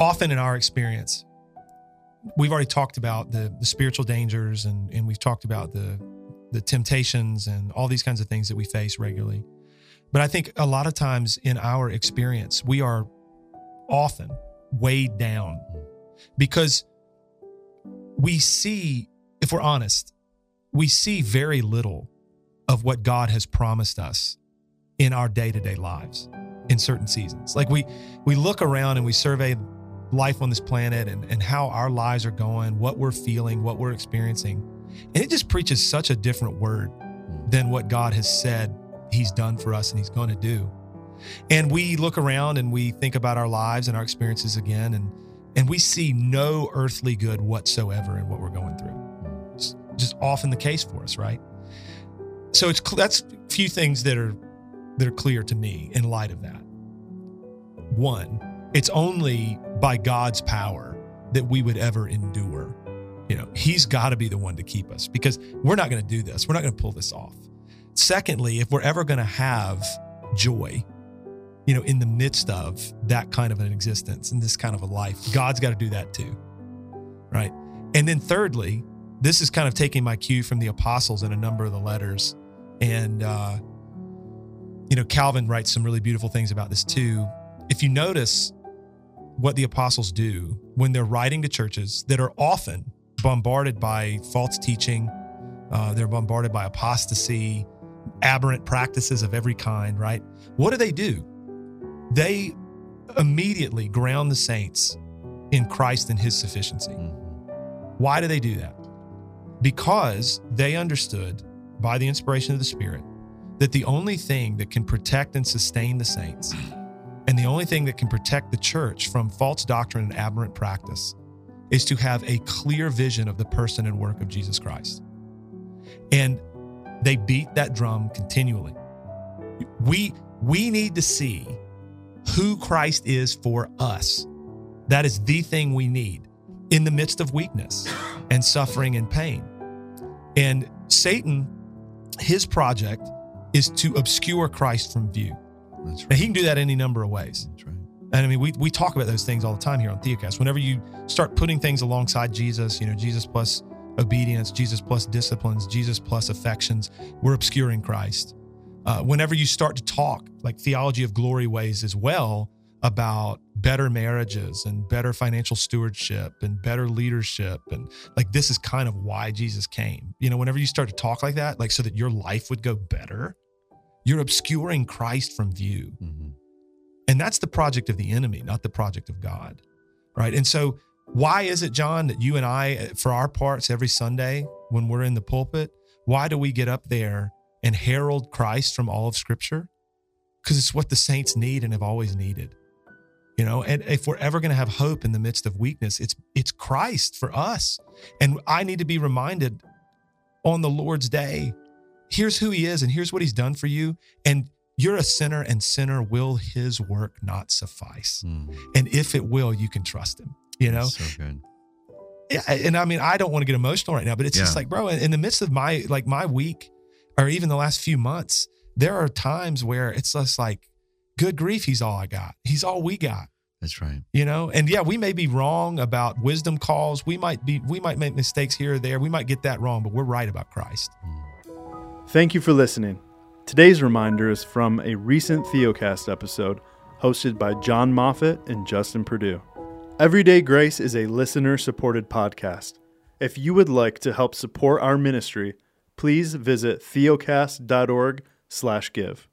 often in our experience, we've already talked about the the spiritual dangers and and we've talked about the the temptations and all these kinds of things that we face regularly. But I think a lot of times in our experience, we are often weighed down because we see, if we're honest, we see very little of what God has promised us in our day-to-day lives in certain seasons. Like we we look around and we survey life on this planet and, and how our lives are going, what we're feeling, what we're experiencing. And it just preaches such a different word hmm. than what God has said he's done for us and he's going to do. And we look around and we think about our lives and our experiences again and and we see no earthly good whatsoever in what we're going through. Hmm. It's just often the case for us, right? So it's that's a few things that are that are clear to me in light of that. One, it's only by God's power that we would ever endure. You know, He's got to be the one to keep us because we're not going to do this. We're not going to pull this off. Secondly, if we're ever going to have joy, you know, in the midst of that kind of an existence and this kind of a life, God's got to do that too. Right. And then thirdly, this is kind of taking my cue from the apostles in a number of the letters. And, uh, you know, Calvin writes some really beautiful things about this too. If you notice what the apostles do when they're writing to churches that are often bombarded by false teaching, uh, they're bombarded by apostasy, aberrant practices of every kind, right? What do they do? They immediately ground the saints in Christ and his sufficiency. Why do they do that? Because they understood by the inspiration of the Spirit that the only thing that can protect and sustain the saints and the only thing that can protect the church from false doctrine and aberrant practice is to have a clear vision of the person and work of Jesus Christ. And they beat that drum continually. We we need to see who Christ is for us. That is the thing we need in the midst of weakness and suffering and pain. And Satan, his project is to obscure Christ from view. That's right. Now, he can do that any number of ways. That's right. And I mean, we, we talk about those things all the time here on Theocast. Whenever you start putting things alongside Jesus, you know, Jesus plus obedience, Jesus plus disciplines, Jesus plus affections, we're obscuring Christ. Uh, whenever you start to talk like theology of glory ways as well about better marriages and better financial stewardship and better leadership and like this is kind of why Jesus came. You know, whenever you start to talk like that, like so that your life would go better, you're obscuring Christ from view. Mhm. And that's the project of the enemy, not the project of God. Right. And so, why is it, Jon, that you and I, for our parts, every Sunday when we're in the pulpit, why do we get up there and herald Christ from all of Scripture? Because it's what the saints need and have always needed. You know, and if we're ever going to have hope in the midst of weakness, it's it's Christ for us. And I need to be reminded on the Lord's day, here's who he is and here's what he's done for you. And you're a sinner, and sinner will his work not suffice. Mm. And if it will, you can trust him. You know, So good. yeah, and I mean, I don't want to get emotional right now, but it's just like, bro, in the midst of my like my week, or even the last few months, there are times where it's just like, good grief, he's all I got. He's all we got. That's right. You know, and yeah, we may be wrong about wisdom calls. We might be, we might make mistakes here or there. We might get that wrong, but we're right about Christ. Thank you for listening. Today's reminder is from a recent Theocast episode hosted by Jon Moffitt and Justin Perdue. Everyday Grace is a listener supported podcast. If you would like to help support our ministry, please visit theocast.org/give.